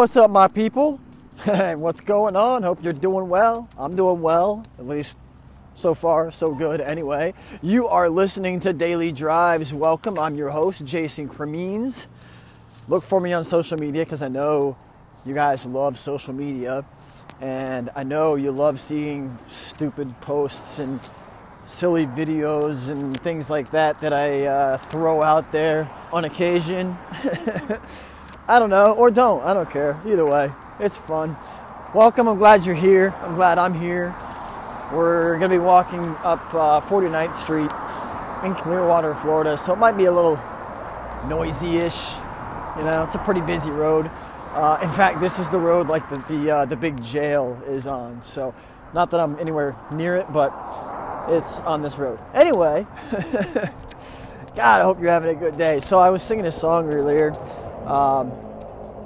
What's up, my people? What's going on? Hope you're doing well. I'm doing well, at least so far, so good anyway. You are listening to Daily Drives. Welcome. I'm your host, Jason Cremines. Look for me on social media because I know you guys love social media. And I know you love seeing stupid posts and silly videos and things like that that I uh, throw out there on occasion. I don't know, or don't. I don't care. Either way, it's fun. Welcome. I'm glad you're here. I'm glad I'm here. We're going to be walking up uh, 49th Street in Clearwater, Florida, so it might be a little noisy ish. You know, it's a pretty busy road. Uh, in fact, this is the road like the the, uh, the big jail is on. So, not that I'm anywhere near it, but it's on this road. Anyway, God, I hope you're having a good day. So I was singing a song earlier. Um,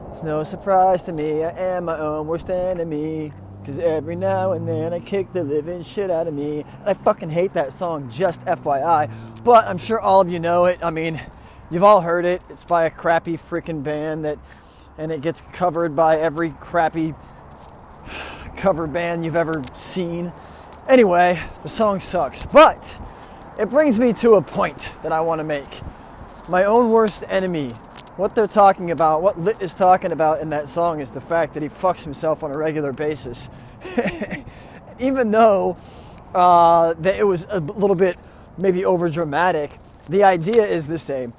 it's no surprise to me, I am my own worst enemy. Cause every now and then I kick the living shit out of me. I fucking hate that song, just FYI. But I'm sure all of you know it. I mean, you've all heard it. It's by a crappy freaking band that, and it gets covered by every crappy cover band you've ever seen. Anyway, the song sucks, but it brings me to a point that I want to make. My own worst enemy. What they're talking about, what Lit is talking about in that song is the fact that he fucks himself on a regular basis. Even though uh, that it was a little bit maybe over dramatic, the idea is the same.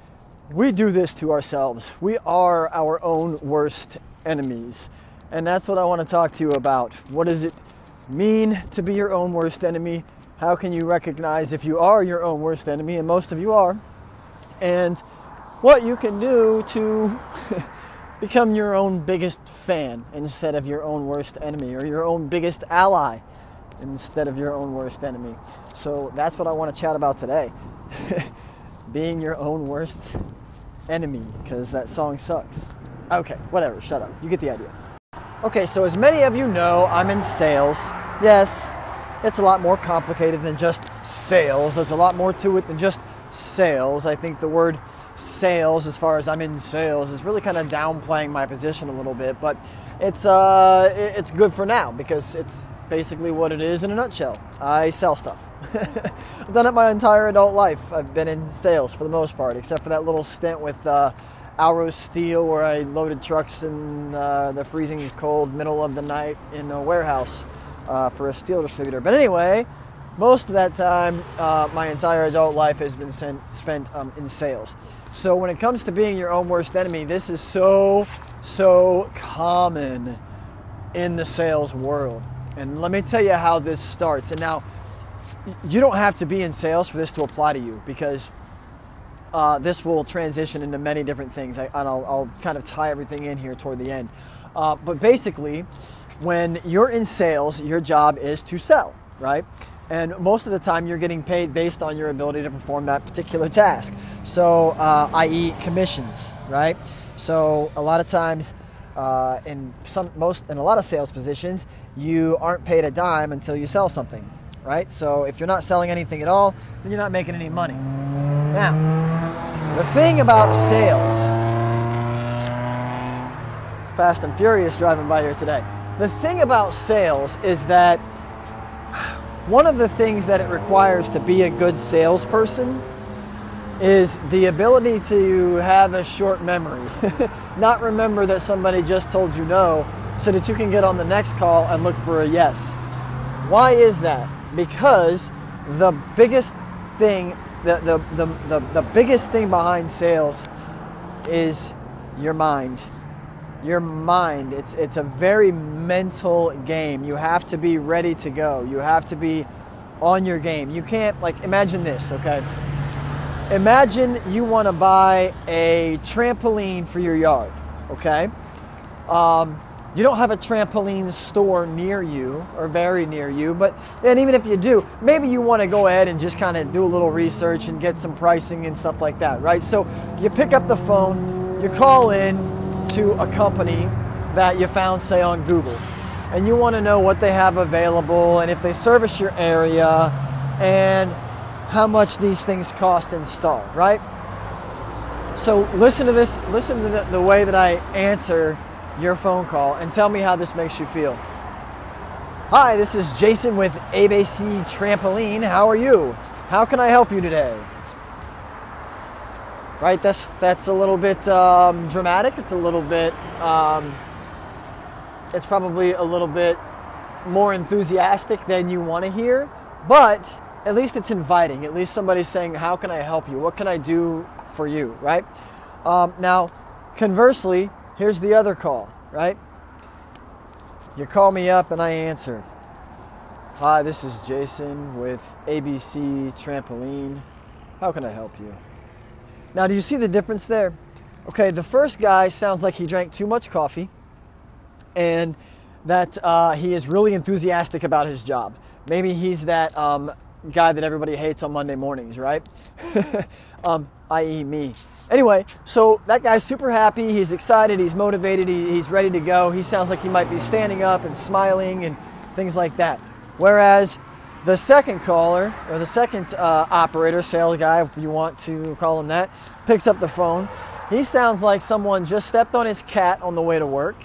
We do this to ourselves. We are our own worst enemies. And that's what I want to talk to you about. What does it mean to be your own worst enemy? How can you recognize if you are your own worst enemy? And most of you are. And what you can do to become your own biggest fan instead of your own worst enemy, or your own biggest ally instead of your own worst enemy. So that's what I want to chat about today. Being your own worst enemy, because that song sucks. Okay, whatever, shut up. You get the idea. Okay, so as many of you know, I'm in sales. Yes, it's a lot more complicated than just sales. There's a lot more to it than just sales. I think the word sales, as far as I'm in sales, is really kind of downplaying my position a little bit, but it's uh, it's good for now because it's basically what it is in a nutshell. I sell stuff. I've done it my entire adult life. I've been in sales for the most part, except for that little stint with uh, Alro Steel where I loaded trucks in uh, the freezing cold middle of the night in a warehouse uh, for a steel distributor. But anyway, most of that time, uh, my entire adult life has been sent, spent um, in sales. So when it comes to being your own worst enemy, this is so, so common in the sales world. And let me tell you how this starts. And now, you don't have to be in sales for this to apply to you because uh, this will transition into many different things. I, and I'll, I'll, kind of tie everything in here toward the end. Uh, but basically, when you're in sales, your job is to sell, right? And most of the time, you're getting paid based on your ability to perform that particular task. So, uh, i.e., commissions, right? So, a lot of times, uh, in some most in a lot of sales positions, you aren't paid a dime until you sell something, right? So, if you're not selling anything at all, then you're not making any money. Now, the thing about sales, Fast and Furious driving by here today. The thing about sales is that one of the things that it requires to be a good salesperson is the ability to have a short memory. Not remember that somebody just told you no so that you can get on the next call and look for a yes. Why is that? Because the biggest thing, the, the, the, the, biggest thing behind sales is your mind your mind. It's it's a very mental game. You have to be ready to go. You have to be on your game. You can't like imagine this, okay? Imagine you want to buy a trampoline for your yard, okay? Um, you don't have a trampoline store near you or very near you, but and even if you do, maybe you want to go ahead and just kind of do a little research and get some pricing and stuff like that, right? So you pick up the phone, you call in, to a company that you found, say, on Google, and you want to know what they have available and if they service your area and how much these things cost installed, right? So listen to this, listen to the, the way that I answer your phone call and tell me how this makes you feel. Hi, this is Jason with ABC Trampoline. How are you? How can I help you today? Right, that's that's a little bit um, dramatic. It's a little bit. Um, it's probably a little bit more enthusiastic than you want to hear, but at least it's inviting. At least somebody's saying, How can I help you? What can I do for you? Right? Um, now, conversely, here's the other call, right? You call me up and I answer. Hi, this is Jason with ABC Trampoline. How can I help you? Now, do you see the difference there? Okay, the first guy sounds like he drank too much coffee and that uh, he is really enthusiastic about his job. Maybe he's that um, guy that everybody hates on Monday mornings, right? um, i.e., me. Anyway, so that guy's super happy. He's excited. He's motivated. He, he's ready to go. He sounds like he might be standing up and smiling and things like that. Whereas the second caller, or the second uh, operator, sales guy, if you want to call him that, picks up the phone. He sounds like someone just stepped on his cat on the way to work.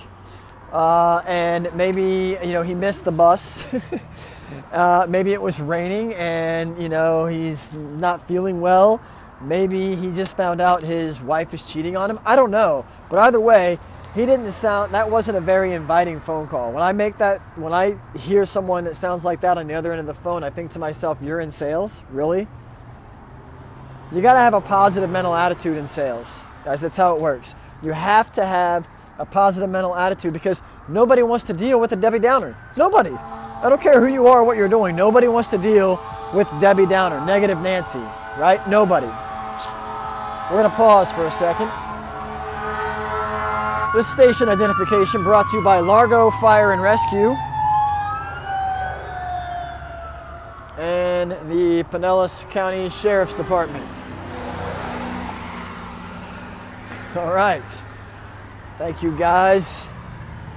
Uh, and maybe you know he missed the bus. uh, maybe it was raining, and you know he's not feeling well. Maybe he just found out his wife is cheating on him. I don't know, but either way, he didn't sound. That wasn't a very inviting phone call. When I make that, when I hear someone that sounds like that on the other end of the phone, I think to myself, "You're in sales, really?" You got to have a positive mental attitude in sales, guys. That's how it works. You have to have a positive mental attitude because nobody wants to deal with a Debbie Downer. Nobody. I don't care who you are, what you're doing. Nobody wants to deal with Debbie Downer, negative Nancy, right? Nobody. We're going to pause for a second. This station identification brought to you by Largo Fire and Rescue and the Pinellas County Sheriff's Department. All right. Thank you guys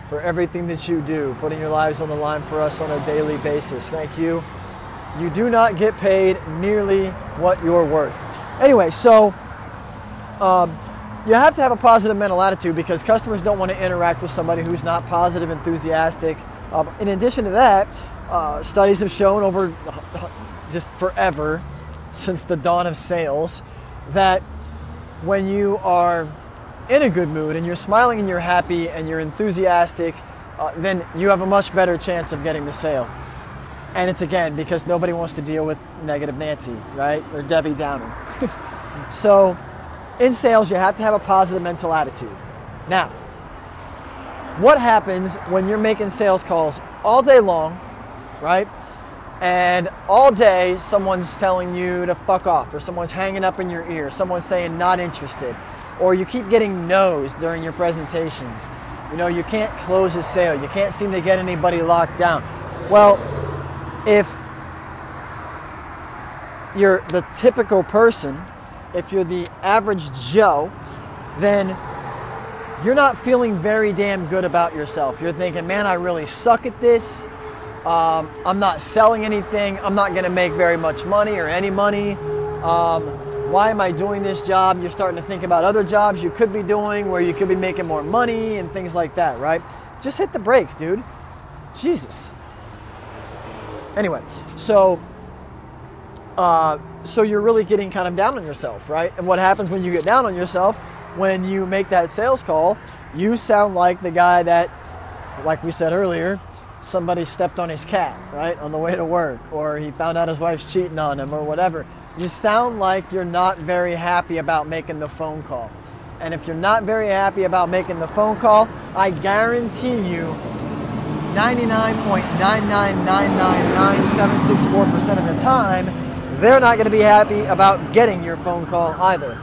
for everything that you do, putting your lives on the line for us on a daily basis. Thank you. You do not get paid nearly what you're worth. Anyway, so um, you have to have a positive mental attitude because customers don't want to interact with somebody who's not positive, enthusiastic. Um, in addition to that, uh, studies have shown over just forever, since the dawn of sales, that when you are in a good mood and you're smiling and you're happy and you're enthusiastic, uh, then you have a much better chance of getting the sale. And it's again because nobody wants to deal with negative Nancy, right? Or Debbie Downer. so in sales, you have to have a positive mental attitude. Now, what happens when you're making sales calls all day long, right? And all day someone's telling you to fuck off, or someone's hanging up in your ear, someone's saying not interested, or you keep getting no's during your presentations. You know, you can't close a sale, you can't seem to get anybody locked down. Well, if you're the typical person, if you're the average Joe, then you're not feeling very damn good about yourself. You're thinking, man, I really suck at this. Um, I'm not selling anything. I'm not going to make very much money or any money. Um, why am I doing this job? You're starting to think about other jobs you could be doing where you could be making more money and things like that, right? Just hit the brake, dude. Jesus. Anyway, so uh, so you're really getting kind of down on yourself, right? And what happens when you get down on yourself? When you make that sales call, you sound like the guy that, like we said earlier, somebody stepped on his cat, right, on the way to work, or he found out his wife's cheating on him, or whatever. You sound like you're not very happy about making the phone call. And if you're not very happy about making the phone call, I guarantee you 99.9999964% of the time, they're not going to be happy about getting your phone call either.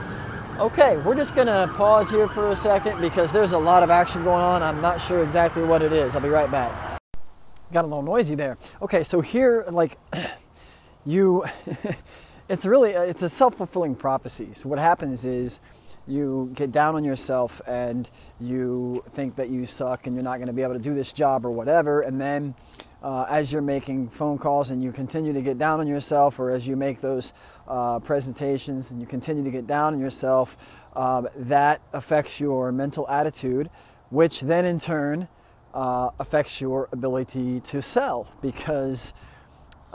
Okay, we're just going to pause here for a second because there's a lot of action going on. I'm not sure exactly what it is. I'll be right back got a little noisy there. Okay, so here, like, you, it's really, it's a self-fulfilling prophecy. So what happens is you get down on yourself and you think that you suck and you're not going to be able to do this job or whatever. And then uh, as you're making phone calls and you continue to get down on yourself, or as you make those uh, presentations and you continue to get down on yourself, um, that affects your mental attitude which then in turn uh, affects your ability to sell. Because,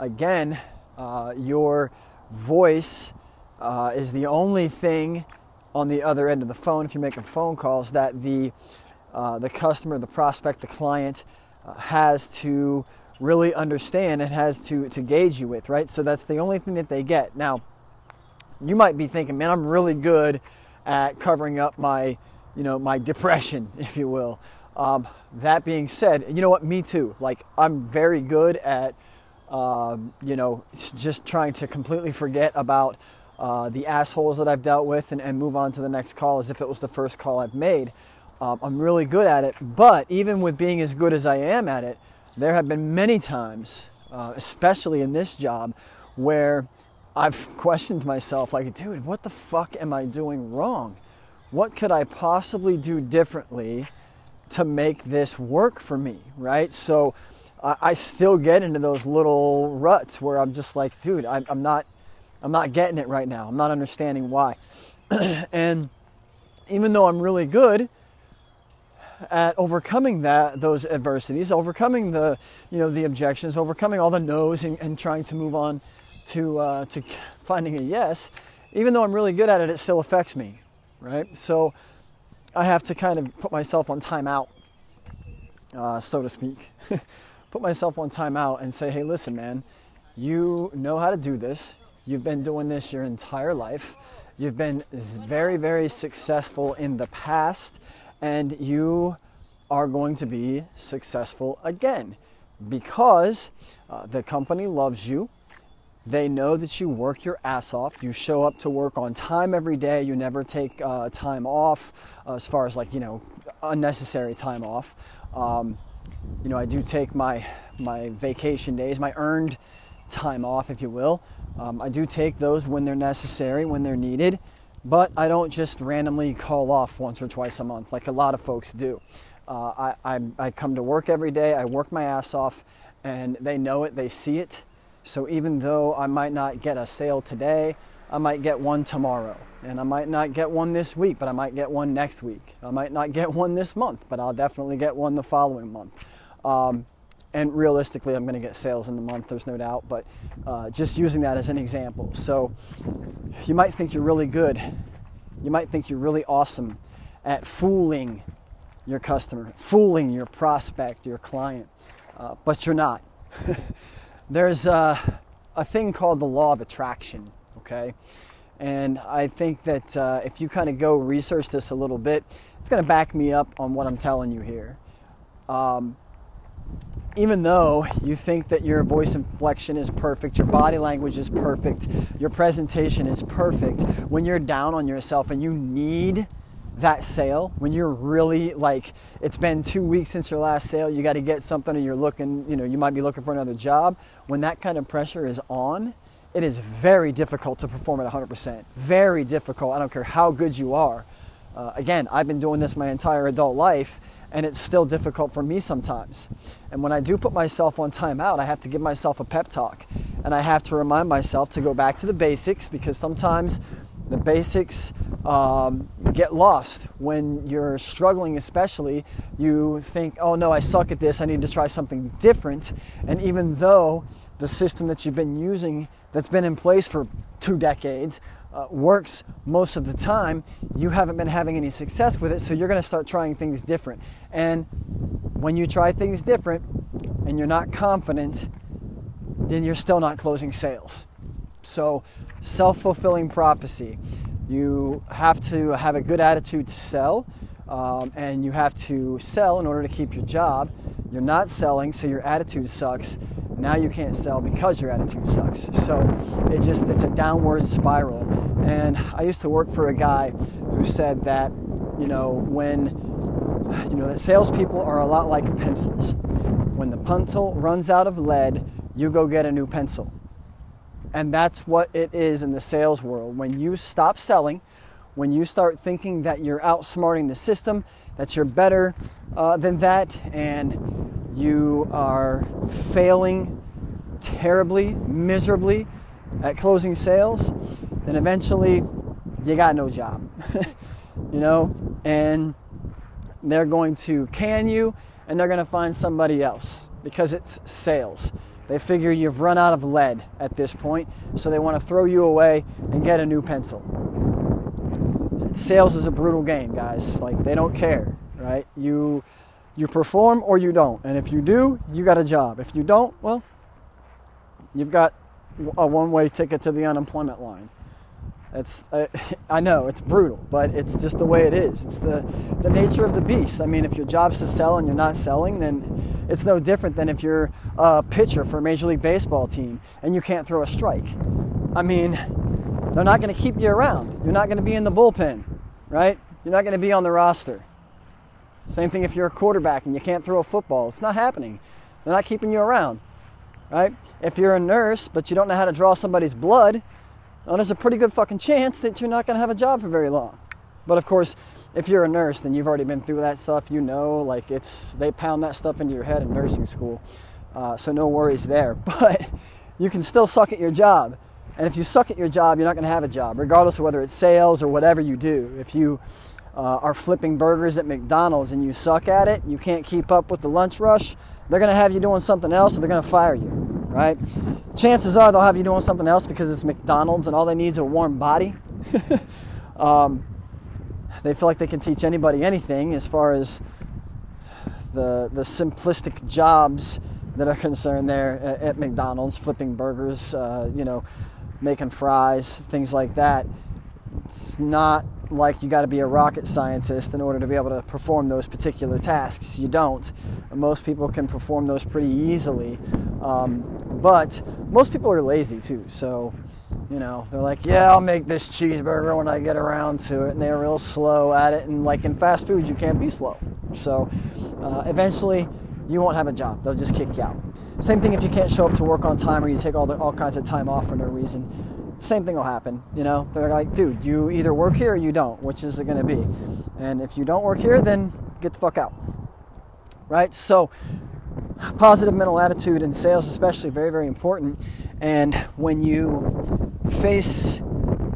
again, uh, your voice uh, is the only thing on the other end of the phone. If you're making phone calls that the uh, the customer, the prospect, the client has to really understand and has to, to gauge you with, right? So that's the only thing that they get. Now, you might be thinking, man, I'm really good at covering up my, you know, my depression, if you will. Um, that being said, you know what? Me too. Like, I'm very good at, um, you know, just trying to completely forget about uh, the assholes that I've dealt with and, and, move on to the next call as if it was the first call I've made. Um, I'm really good at it, but even with being as good as I am at it, there have been many times, uh, especially in this job, where I've questioned myself like, dude, what the fuck am I doing wrong? What could I possibly do differently to make this work for me, right? So I, I still get into those little ruts where I'm just like, dude, I, I'm not, I'm not getting it right now. I'm not understanding why. and even though I'm really good at overcoming that those adversities, overcoming the you know the objections, overcoming all the no's, and, and trying to move on to uh, to finding a yes. Even though I'm really good at it, it still affects me, right? So I have to kind of put myself on timeout, uh, so to speak. put myself on timeout and say, hey, listen, man, you know how to do this. You've been doing this your entire life. You've been very, very successful in the past and you are going to be successful again because uh, the company loves you. They know that you work your ass off. You show up to work on time every day. You never take uh, time off, uh, as far as like you know, unnecessary time off. Um, you know, I do take my my vacation days, my earned time off, if you will. Um, I do take those when they're necessary, when they're needed. But I don't just randomly call off once or twice a month like a lot of folks do. Uh, I, I, I come to work every day, I work my ass off, and they know it, they see it. So even though I might not get a sale today, I might get one tomorrow. And I might not get one this week, but I might get one next week. I might not get one this month, but I'll definitely get one the following month. Um, and realistically, I'm going to get sales in the month, there's no doubt, but uh, just using that as an example. So you might think you're really good, you might think you're really awesome at fooling your customer, fooling your prospect, your client, uh, but you're not. there's a, a thing called the law of attraction, okay? And I think that uh, if you kind of go research this a little bit, it's going to back me up on what I'm telling you here. Um, even though you think that your voice inflection is perfect, your body language is perfect, your presentation is perfect, when you're down on yourself and you need that sale, when you're really like, it's been two weeks since your last sale, you got to get something and you're looking, you know, you might be looking for another job, when that kind of pressure is on, it is very difficult to perform at 100%. Very difficult. I don't care how good you are. Uh, again, I've been doing this my entire adult life and it's still difficult for me sometimes. And when I do put myself on timeout, I have to give myself a pep talk. And I have to remind myself to go back to the basics because sometimes the basics um, get lost when you're struggling, especially. You think, oh no, I suck at this, I need to try something different. And even though the system that you've been using that's been in place for two decades uh, works most of the time, you haven't been having any success with it, so you're going to start trying things different. And when you try things different and you're not confident, then you're still not closing sales. So, self fulfilling prophecy. You have to have a good attitude to sell, um, and you have to sell in order to keep your job. You're not selling, so your attitude sucks. Now you can't sell because your attitude sucks. So it just it's a downward spiral. And I used to work for a guy who said that, you know, when you know that salespeople are a lot like pencils. When the pencil runs out of lead, you go get a new pencil. And that's what it is in the sales world. When you stop selling, when you start thinking that you're outsmarting the system, that you're better uh, than that, and you are failing terribly, miserably at closing sales, then eventually you got no job. you know? And they're going to can you and they're going to find somebody else because it's sales. They figure you've run out of lead at this point, so they want to throw you away and get a new pencil. Sales is a brutal game, guys. Like they don't care, right? You you perform or you don't. And if you do, you got a job. If you don't, well, you've got a one-way ticket to the unemployment line. It's, uh, I know it's brutal, but it's just the way it is. It's the, the nature of the beast. I mean, if your job's to sell and you're not selling, then it's no different than if you're a pitcher for a Major League Baseball team and you can't throw a strike. I mean, they're not going to keep you around. You're not going to be in the bullpen, right? You're not going to be on the roster. Same thing if you're a quarterback and you can't throw a football. It's not happening. They're not keeping you around, right? If you're a nurse but you don't know how to draw somebody's blood, well, there's a pretty good fucking chance that you're not going to have a job for very long. But of course, if you're a nurse, then you've already been through that stuff. You know, like it's they pound that stuff into your head in nursing school, uh, so no worries there. But you can still suck at your job, and if you suck at your job, you're not going to have a job, regardless of whether it's sales or whatever you do. If you uh, are flipping burgers at McDonald's and you suck at it, you can't keep up with the lunch rush, they're going to have you doing something else, or they're going to fire you right? Chances are they'll have you doing something else because it's McDonald's and all they need is a warm body. um, they feel like they can teach anybody anything as far as the the simplistic jobs that are concerned there at, at McDonald's, flipping burgers, uh, you know, making fries, things like that. It's not like you got to be a rocket scientist in order to be able to perform those particular tasks. You don't. Most people can perform those pretty easily. Um, but most people are lazy too. So, you know, they're like, yeah, I'll make this cheeseburger when I get around to it. And they're real slow at it. And like in fast food, you can't be slow. So uh, eventually, you won't have a job. They'll just kick you out. Same thing if you can't show up to work on time or you take all, the, all kinds of time off for no reason same thing will happen. You know, they're like, dude, you either work here or you don't. Which is it going to be? And if you don't work here, then get the fuck out. Right? So, positive mental attitude in sales, especially, very, very important. And when you face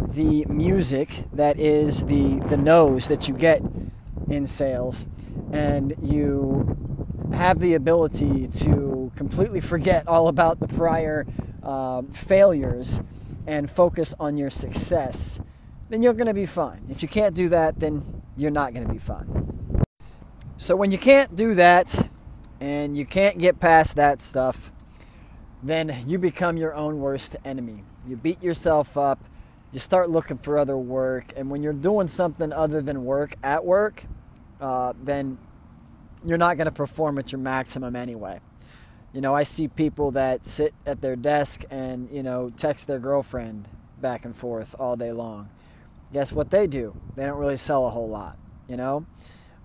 the music that is the the no's that you get in sales, and you have the ability to completely forget all about the prior uh, failures and focus on your success, then you're going to be fine. If you can't do that, then you're not going to be fine. So when you can't do that and you can't get past that stuff, then you become your own worst enemy. You beat yourself up, you start looking for other work, and when you're doing something other than work at work, uh, then you're not going to perform at your maximum anyway. You know, I see people that sit at their desk and, you know, text their girlfriend back and forth all day long. Guess what they do? They don't really sell a whole lot, you know?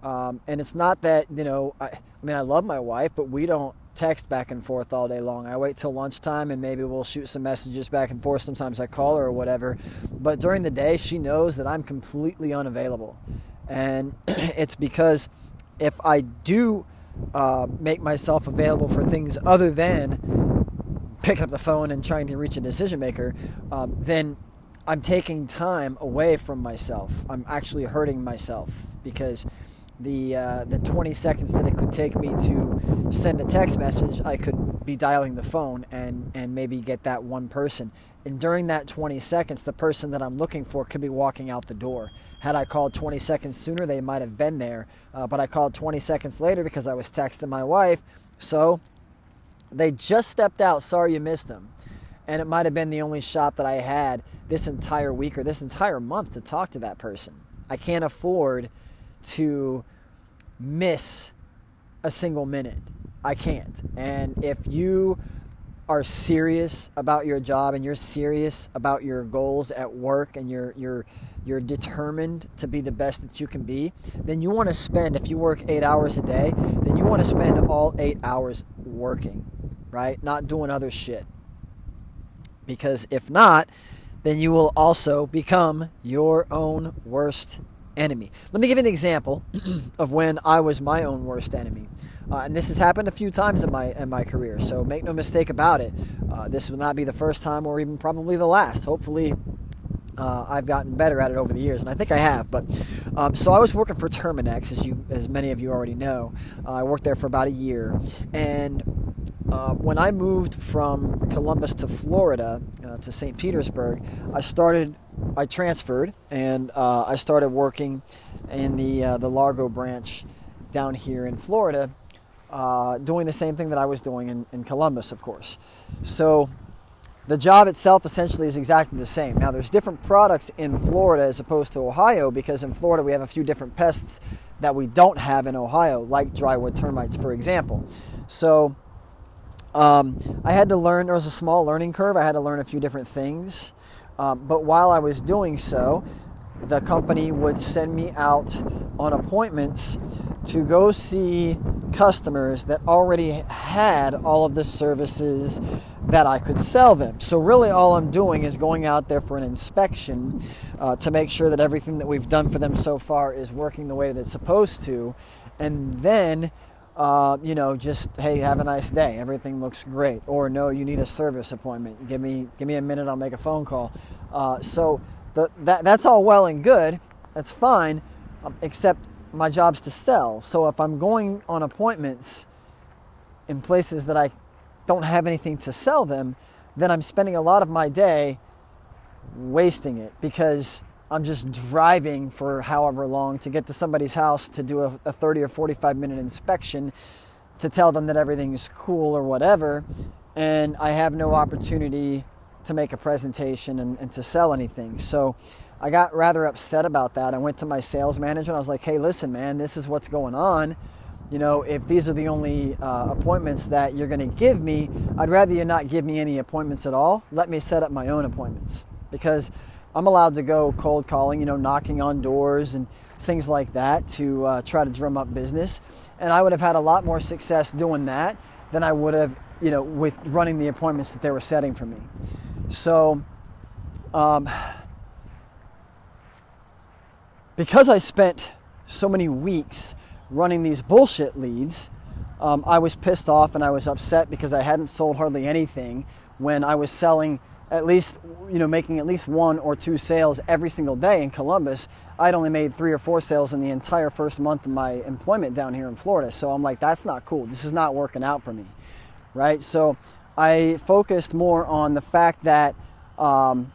Um, and it's not that, you know, I, I mean, I love my wife, but we don't text back and forth all day long. I wait till lunchtime and maybe we'll shoot some messages back and forth. Sometimes I call her or whatever. But during the day, she knows that I'm completely unavailable. And it's because if I do uh, make myself available for things other than picking up the phone and trying to reach a decision maker, um, then I'm taking time away from myself. I'm actually hurting myself because the uh, the 20 seconds that it could take me to send a text message, I could be dialing the phone and and maybe get that one person. And during that 20 seconds, the person that I'm looking for could be walking out the door. Had I called 20 seconds sooner, they might have been there. Uh, but I called 20 seconds later because I was texting my wife. So they just stepped out. Sorry you missed them. And it might have been the only shot that I had this entire week or this entire month to talk to that person. I can't afford to miss a single minute. I can't. And if you are serious about your job and you're serious about your goals at work and you're you're you're determined to be the best that you can be, then you want to spend if you work 8 hours a day, then you want to spend all 8 hours working, right? Not doing other shit. Because if not, then you will also become your own worst enemy. Let me give an example of when I was my own worst enemy. Uh, and this has happened a few times in my in my career, so make no mistake about it. Uh, this will not be the first time, or even probably the last. Hopefully, uh, I've gotten better at it over the years, and I think I have. But um, so I was working for Terminix, as you, as many of you already know. Uh, I worked there for about a year, and uh, when I moved from Columbus to Florida uh, to St. Petersburg, I started, I transferred, and uh, I started working in the uh, the Largo branch down here in Florida, doing the same thing that I was doing in, in Columbus, of course. So the job itself essentially is exactly the same. Now, there's different products in Florida as opposed to Ohio because in Florida we have a few different pests that we don't have in Ohio, like drywood termites, for example. So, um, I had to learn, there was a small learning curve. I had to learn a few different things. Um, but while I was doing so, the company would send me out on appointments to go see customers that already had all of the services that I could sell them. So, really, all I'm doing is going out there for an inspection uh, to make sure that everything that we've done for them so far is working the way that it's supposed to. And then, uh, you know, just hey, have a nice day. Everything looks great. Or no, you need a service appointment. Give me, give me a minute. I'll make a phone call. Uh, so the, that that's all well and good. That's fine, um, except my job's to sell. So if I'm going on appointments in places that I don't have anything to sell them, then I'm spending a lot of my day wasting it because I'm just driving for however long to get to somebody's house to do a, a 30 or 45 minute inspection to tell them that everything's cool or whatever. And I have no opportunity to make a presentation and, and to sell anything. So I got rather upset about that. I went to my sales manager and I was like, hey, listen, man, this is what's going on. You know, if these are the only uh, appointments that you're going to give me, I'd rather you not give me any appointments at all. Let me set up my own appointments because I'm allowed to go cold calling, you know, knocking on doors and things like that to uh, try to drum up business. And I would have had a lot more success doing that than I would have, you know, with running the appointments that they were setting for me. So, um, because I spent so many weeks running these bullshit leads, um, I was pissed off and I was upset because I hadn't sold hardly anything when I was selling at least, you know, making at least one or two sales every single day in Columbus. I'd only made three or four sales in the entire first month of my employment down here in Florida. So I'm like, that's not cool. This is not working out for me, right? So I focused more on the fact that um,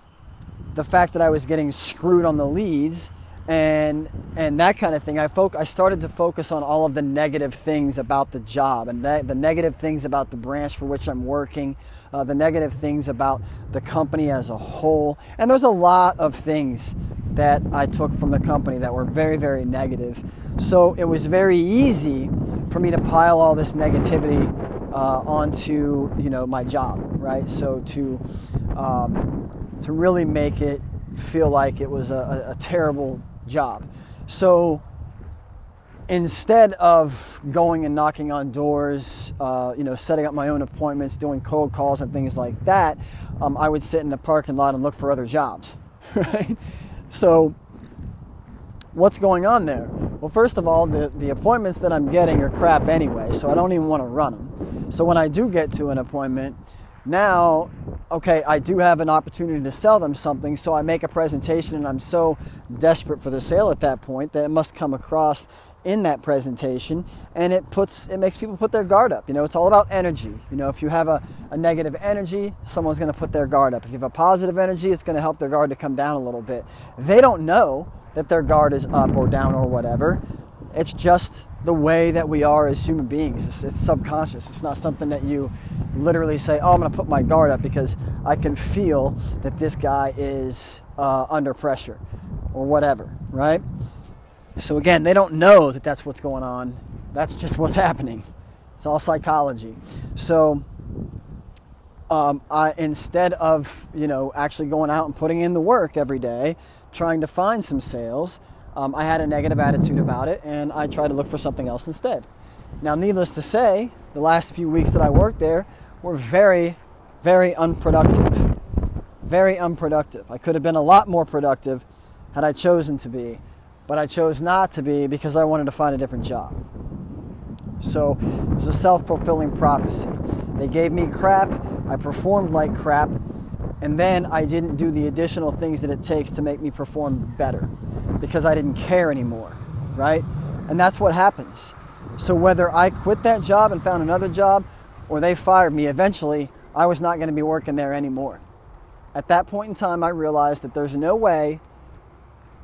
the fact that I was getting screwed on the leads and and that kind of thing. I folk I started to focus on all of the negative things about the job and the negative things about the branch for which I'm working, uh, the negative things about the company as a whole. And there's a lot of things that I took from the company that were very very negative. So it was very easy for me to pile all this negativity uh, onto you know my job, right? So to um, to really make it feel like it was a, a terrible job. So instead of going and knocking on doors, uh, you know, setting up my own appointments, doing cold calls and things like that, um, I would sit in the parking lot and look for other jobs, right? So what's going on there? Well, first of all, the, the appointments that I'm getting are crap anyway, so I don't even want to run them. So when I do get to an appointment, now okay, I do have an opportunity to sell them something, so I make a presentation and I'm so desperate for the sale at that point that it must come across in that presentation and it puts it makes people put their guard up. You know it's all about energy. You know if you have a, a negative energy someone's going to put their guard up. If you have a positive energy it's going to help their guard to come down a little bit. They don't know that their guard is up or down or whatever. It's just the way that we are as human beings. It's, it's, subconscious. It's not something that you literally say, oh, I'm going to put my guard up because I can feel that this guy is uh, under pressure or whatever, right? So, again, they don't know that that's what's going on. That's just what's happening. It's all psychology. So, um, I, instead of you know actually going out and putting in the work every day, trying to find some sales, um, I had a negative attitude about it and I tried to look for something else instead. Now, needless to say, the last few weeks that I worked there were very, very unproductive. Very unproductive. I could have been a lot more productive had I chosen to be, but I chose not to be because I wanted to find a different job. So it was a self fulfilling prophecy. They gave me crap, I performed like crap, And then I didn't do the additional things that it takes to make me perform better because I didn't care anymore, right? And that's what happens. So whether I quit that job and found another job or they fired me, eventually I was not going to be working there anymore. At that point in time, I realized that there's no way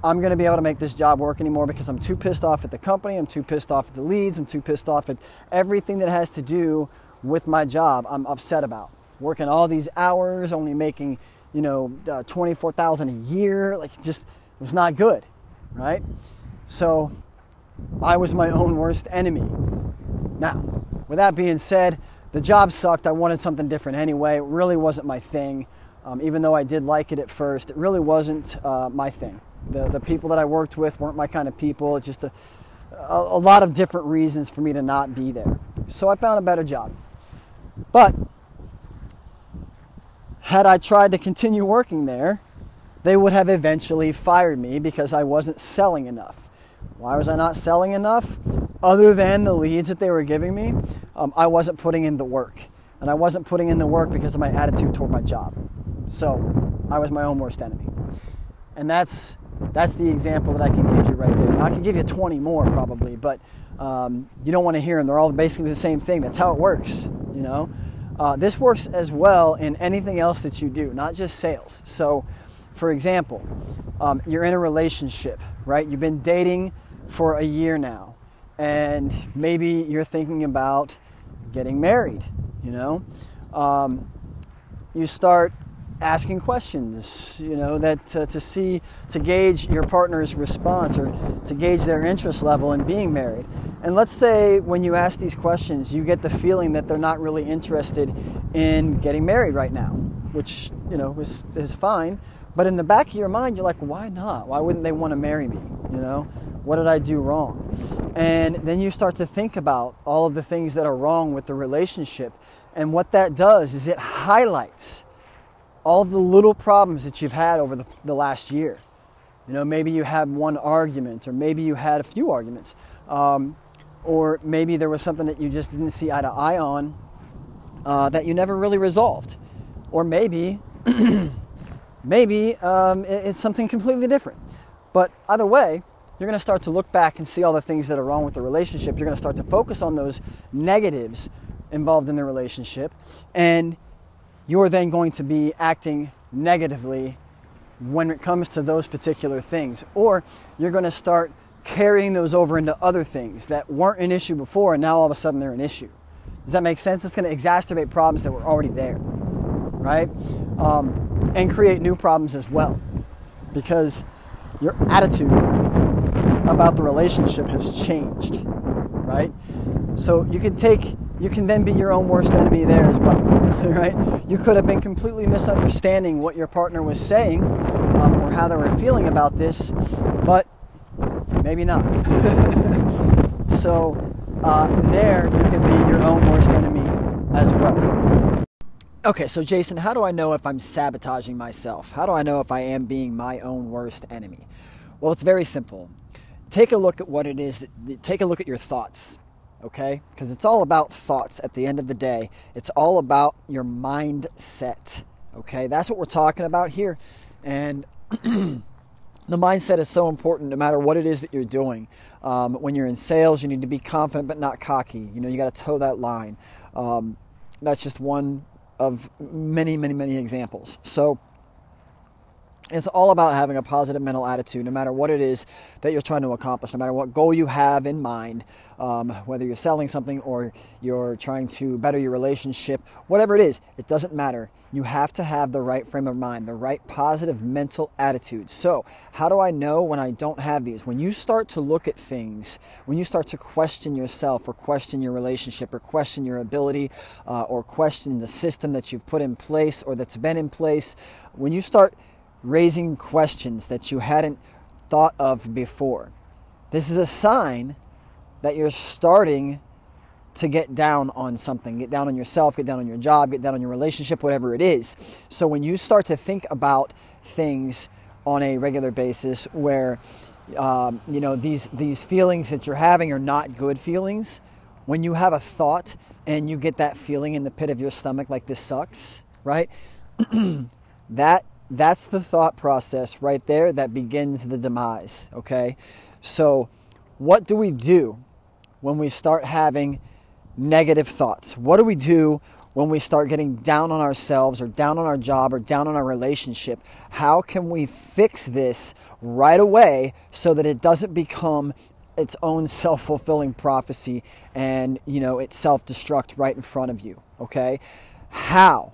I'm going to be able to make this job work anymore because I'm too pissed off at the company, I'm too pissed off at the leads, I'm too pissed off at everything that has to do with my job. I'm upset about working all these hours, only making, you know, uh, 24,000 a year, like just it was not good, right? So I was my own worst enemy. Now, with that being said, the job sucked. I wanted something different anyway. It really wasn't my thing. Um, even though I did like it at first, it really wasn't uh, my thing. The, the people that I worked with weren't my kind of people. It's just a, a, a lot of different reasons for me to not be there. So I found a better job. But had I tried to continue working there, they would have eventually fired me because I wasn't selling enough. Why was I not selling enough? Other than the leads that they were giving me, um, I wasn't putting in the work. And I wasn't putting in the work because of my attitude toward my job. So I was my own worst enemy. And that's that's the example that I can give you right there. Now, I can give you 20 more probably, but um, you don't want to hear them. They're all basically the same thing. That's how it works, you know. Uh, this works as well in anything else that you do, not just sales. So, for example, um, you're in a relationship, right? You've been dating for a year now, and maybe you're thinking about getting married, you know. Um, you start asking questions, you know, that uh, to see, to gauge your partner's response or to gauge their interest level in being married. And let's say when you ask these questions, you get the feeling that they're not really interested in getting married right now, which, you know, is, is fine. But in the back of your mind, you're like, why not? Why wouldn't they want to marry me? You know, what did I do wrong? And then you start to think about all of the things that are wrong with the relationship. And what that does is it highlights all the little problems that you've had over the, the last year. You know, maybe you had one argument, or maybe you had a few arguments, um, or maybe there was something that you just didn't see eye to eye on uh, that you never really resolved, or maybe, maybe um, it's something completely different. But either way, you're going to start to look back and see all the things that are wrong with the relationship. You're going to start to focus on those negatives involved in the relationship, and you're then going to be acting negatively when it comes to those particular things. Or you're going to start carrying those over into other things that weren't an issue before and now all of a sudden they're an issue. Does that make sense? It's going to exacerbate problems that were already there, right? Um, and create new problems as well because your attitude about the relationship has changed, right? So you can take you can then be your own worst enemy there as well, right? You could have been completely misunderstanding what your partner was saying um, or how they were feeling about this, but maybe not. so uh, there, you can be your own worst enemy as well. Okay, so Jason, how do I know if I'm sabotaging myself? How do I know if I am being my own worst enemy? Well, it's very simple. Take a look at what it is. That, Take a look at your thoughts okay? Because it's all about thoughts at the end of the day. It's all about your mindset, okay? That's what we're talking about here. And the mindset is so important no matter what it is that you're doing. Um, when you're in sales, you need to be confident but not cocky. You know, you got to toe that line. Um, that's just one of many, many, many examples. So, it's all about having a positive mental attitude, no matter what it is that you're trying to accomplish, no matter what goal you have in mind, um, whether you're selling something or you're trying to better your relationship, whatever it is, it doesn't matter. You have to have the right frame of mind, the right positive mental attitude. So, how do I know when I don't have these? When you start to look at things, when you start to question yourself or question your relationship or question your ability uh, or question the system that you've put in place or that's been in place, when you start raising questions that you hadn't thought of before. This is a sign that you're starting to get down on something, get down on yourself, get down on your job, get down on your relationship, whatever it is. So when you start to think about things on a regular basis where um, you know these these feelings that you're having are not good feelings, when you have a thought and you get that feeling in the pit of your stomach like this sucks, right? That that's the thought process right there that begins the demise, okay? So, what do we do when we start having negative thoughts? What do we do when we start getting down on ourselves or down on our job or down on our relationship? How can we fix this right away so that it doesn't become its own self-fulfilling prophecy and, you know, it self-destruct right in front of you, okay? How?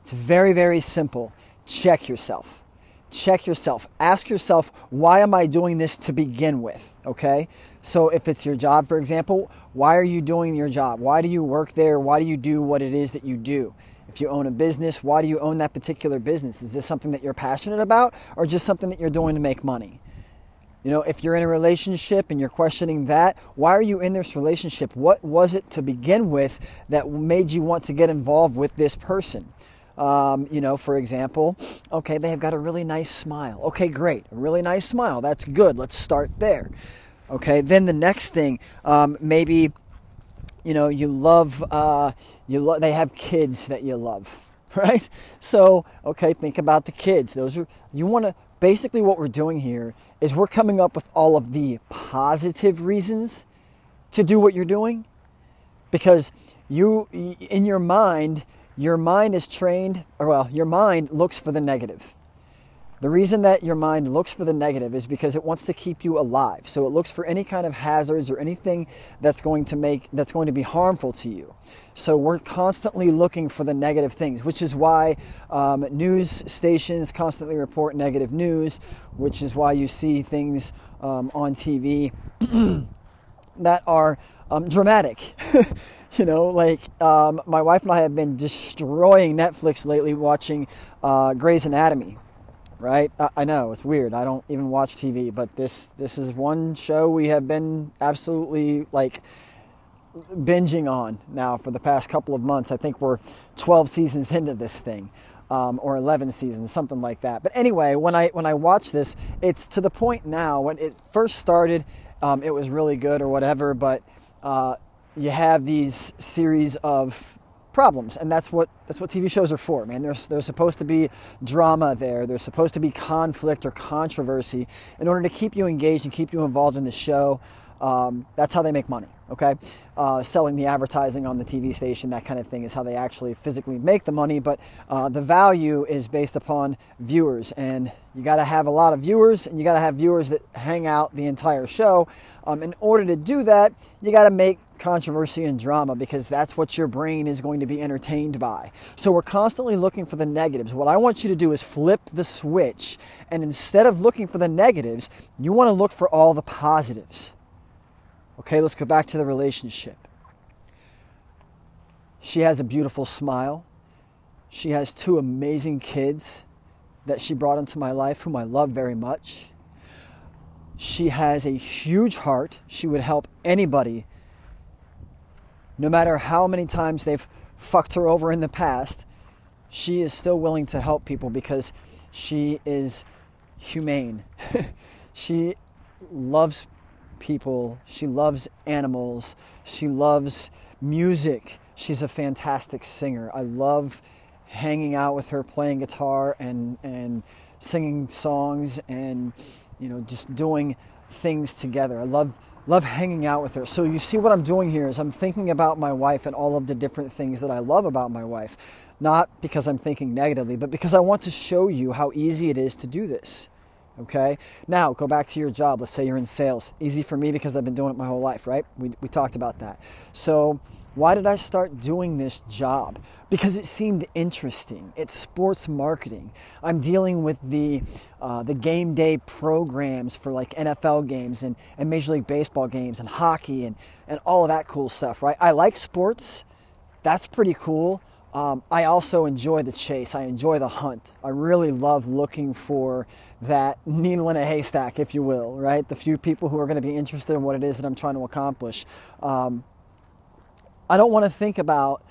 It's very very simple check yourself. Check yourself. Ask yourself, why am I doing this to begin with? Okay? So, if it's your job, for example, why are you doing your job? Why do you work there? Why do you do what it is that you do? If you own a business, why do you own that particular business? Is this something that you're passionate about or just something that you're doing to make money? You know, if you're in a relationship and you're questioning that, why are you in this relationship? What was it to begin with that made you want to get involved with this person? Um, you know, for example, okay, they have got a really nice smile. Okay, great, a really nice smile. That's good. Let's start there. Okay, then the next thing, um, maybe, you know, you love, uh, you lo- they have kids that you love, right? So, okay, think about the kids. Those are you want to. Basically, what we're doing here is we're coming up with all of the positive reasons to do what you're doing, because you, in your mind your mind is trained, or well, your mind looks for the negative. The reason that your mind looks for the negative is because it wants to keep you alive. So it looks for any kind of hazards or anything that's going to make that's going to be harmful to you. So we're constantly looking for the negative things, which is why um, news stations constantly report negative news, which is why you see things um, on TV that are um, dramatic. you know, like um, my wife and I have been destroying Netflix lately watching uh, Grey's Anatomy. Right? I, I, know it's weird. I don't even watch TV, but this this is one show we have been absolutely like binging on now for the past couple of months. I think we're 12 seasons into this thing. Um, or 11 seasons, something like that. But anyway, when I when I watch this, it's to the point now. When it first started, um, it was really good or whatever. But uh, you have these series of problems and that's what that's what TV shows are for man there's there's supposed to be drama there there's supposed to be conflict or controversy in order to keep you engaged and keep you involved in the show um, that's how they make money okay uh, selling the advertising on the tv station that kind of thing is how they actually physically make the money but uh, the value is based upon viewers and you got to have a lot of viewers and you got to have viewers that hang out the entire show um, in order to do that you got to make controversy and drama because that's what your brain is going to be entertained by. So we're constantly looking for the negatives. What I want you to do is flip the switch and instead of looking for the negatives, you want to look for all the positives. Okay, let's go back to the relationship. She has a beautiful smile. She has two amazing kids that she brought into my life, whom I love very much. She has a huge heart. She would help anybody no matter how many times they've fucked her over in the past, she is still willing to help people because she is humane. she loves people, she loves animals, she loves music. She's a fantastic singer. I love hanging out with her playing guitar and and singing songs and you know just doing things together. I love love hanging out with her. So you see what I'm doing here is I'm thinking about my wife and all of the different things that I love about my wife. Not because I'm thinking negatively, but because I want to show you how easy it is to do this. Okay? Now, go back to your job. Let's say you're in sales. Easy for me because I've been doing it my whole life, right? We, we talked about that. So, why did I start doing this job? Because it seemed interesting. It's sports marketing. I'm dealing with the uh, the game day programs for like NFL games and, and Major League Baseball games and hockey and, and all of that cool stuff, right? I like sports. That's pretty cool. Um, I also enjoy the chase. I enjoy the hunt. I really love looking for that needle in a haystack, if you will, right? The few people who are going to be interested in what it is that I'm trying to accomplish. Um, I don't want to think about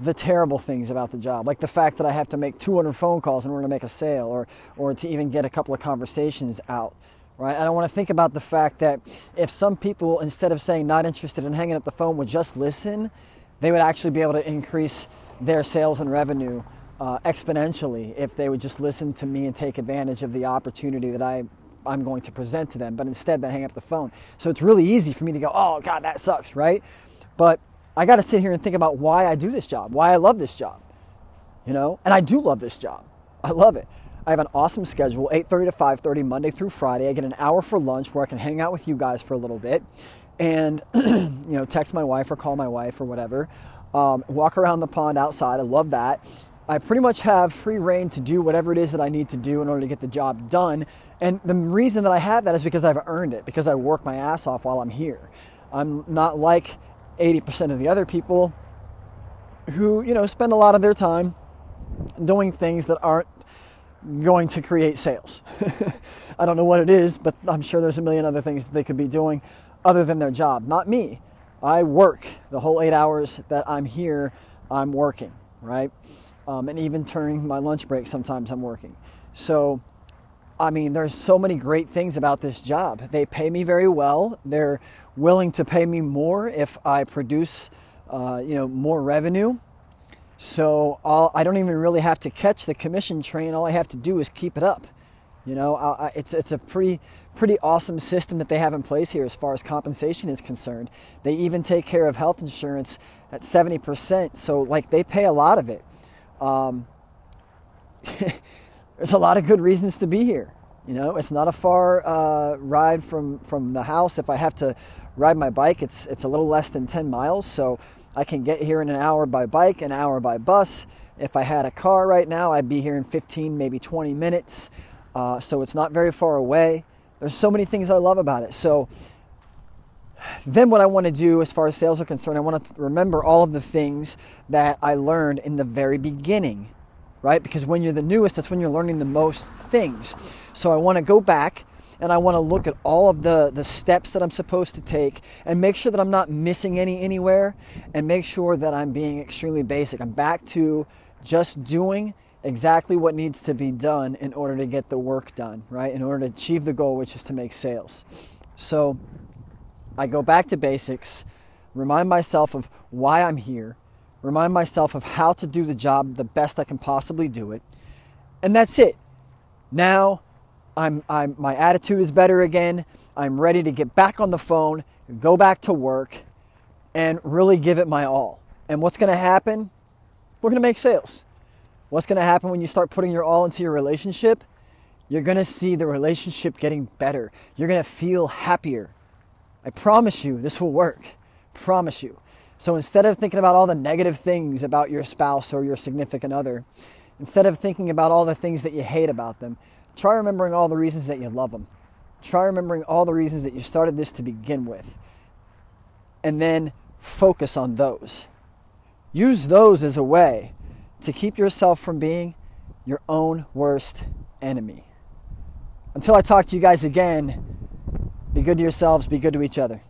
the terrible things about the job, like the fact that I have to make 200 phone calls in order to make a sale or, or to even get a couple of conversations out. Right? I don't want to think about the fact that if some people, instead of saying not interested in hanging up the phone, would just listen, they would actually be able to increase their sales and revenue uh, exponentially if they would just listen to me and take advantage of the opportunity that I I'm going to present to them. But instead, they hang up the phone. So it's really easy for me to go, oh God, that sucks, right? But I got to sit here and think about why I do this job, why I love this job, you know. And I do love this job. I love it. I have an awesome schedule, 8:30 to 5:30 Monday through Friday. I get an hour for lunch where I can hang out with you guys for a little bit, and you know, text my wife or call my wife or whatever. Um, walk around the pond outside. I love that. I pretty much have free reign to do whatever it is that I need to do in order to get the job done. And the reason that I have that is because I've earned it, because I work my ass off while I'm here. I'm not like 80% of the other people who, you know, spend a lot of their time doing things that aren't going to create sales. I don't know what it is, but I'm sure there's a million other things that they could be doing other than their job. Not me. I work the whole eight hours that I'm here, I'm working, right? Um, and even during my lunch break, sometimes I'm working. So, I mean, there's so many great things about this job. They pay me very well. They're willing to pay me more if I produce, uh, you know, more revenue so I'll, I do not even really have to catch the commission train. All I have to do is keep it up. You know, I, it's it's a pretty pretty awesome system that they have in place here as far as compensation is concerned. They even take care of health insurance at seventy percent. So like they pay a lot of it. Um, there's a lot of good reasons to be here. You know, it's not a far uh, ride from from the house. If I have to ride my bike, it's it's a little less than ten miles. So I can get here in an hour by bike, an hour by bus. If I had a car right now, I'd be here in 15, maybe 20 minutes. Uh, so it's not very far away. There's so many things I love about it. So then what I want to do as far as sales are concerned, I want to remember all of the things that I learned in the very beginning, right? Because when you're the newest, that's when you're learning the most things. So I want to go back and I want to look at all of the, the steps that I'm supposed to take and make sure that I'm not missing any anywhere and make sure that I'm being extremely basic. I'm back to just doing exactly what needs to be done in order to get the work done, right? In order to achieve the goal, which is to make sales. So I go back to basics, remind myself of why I'm here, remind myself of how to do the job the best I can possibly do it, and that's it. Now I'm, I'm, my attitude is better again. I'm ready to get back on the phone, go back to work, and really give it my all. And what's going to happen? We're going to make sales. What's going to happen when you start putting your all into your relationship? You're going to see the relationship getting better. You're going to feel happier. I promise you this will work. Promise you. So instead of thinking about all the negative things about your spouse or your significant other, instead of thinking about all the things that you hate about them, Try remembering all the reasons that you love them. Try remembering all the reasons that you started this to begin with. And then focus on those. Use those as a way to keep yourself from being your own worst enemy. Until I talk to you guys again, be good to yourselves, be good to each other.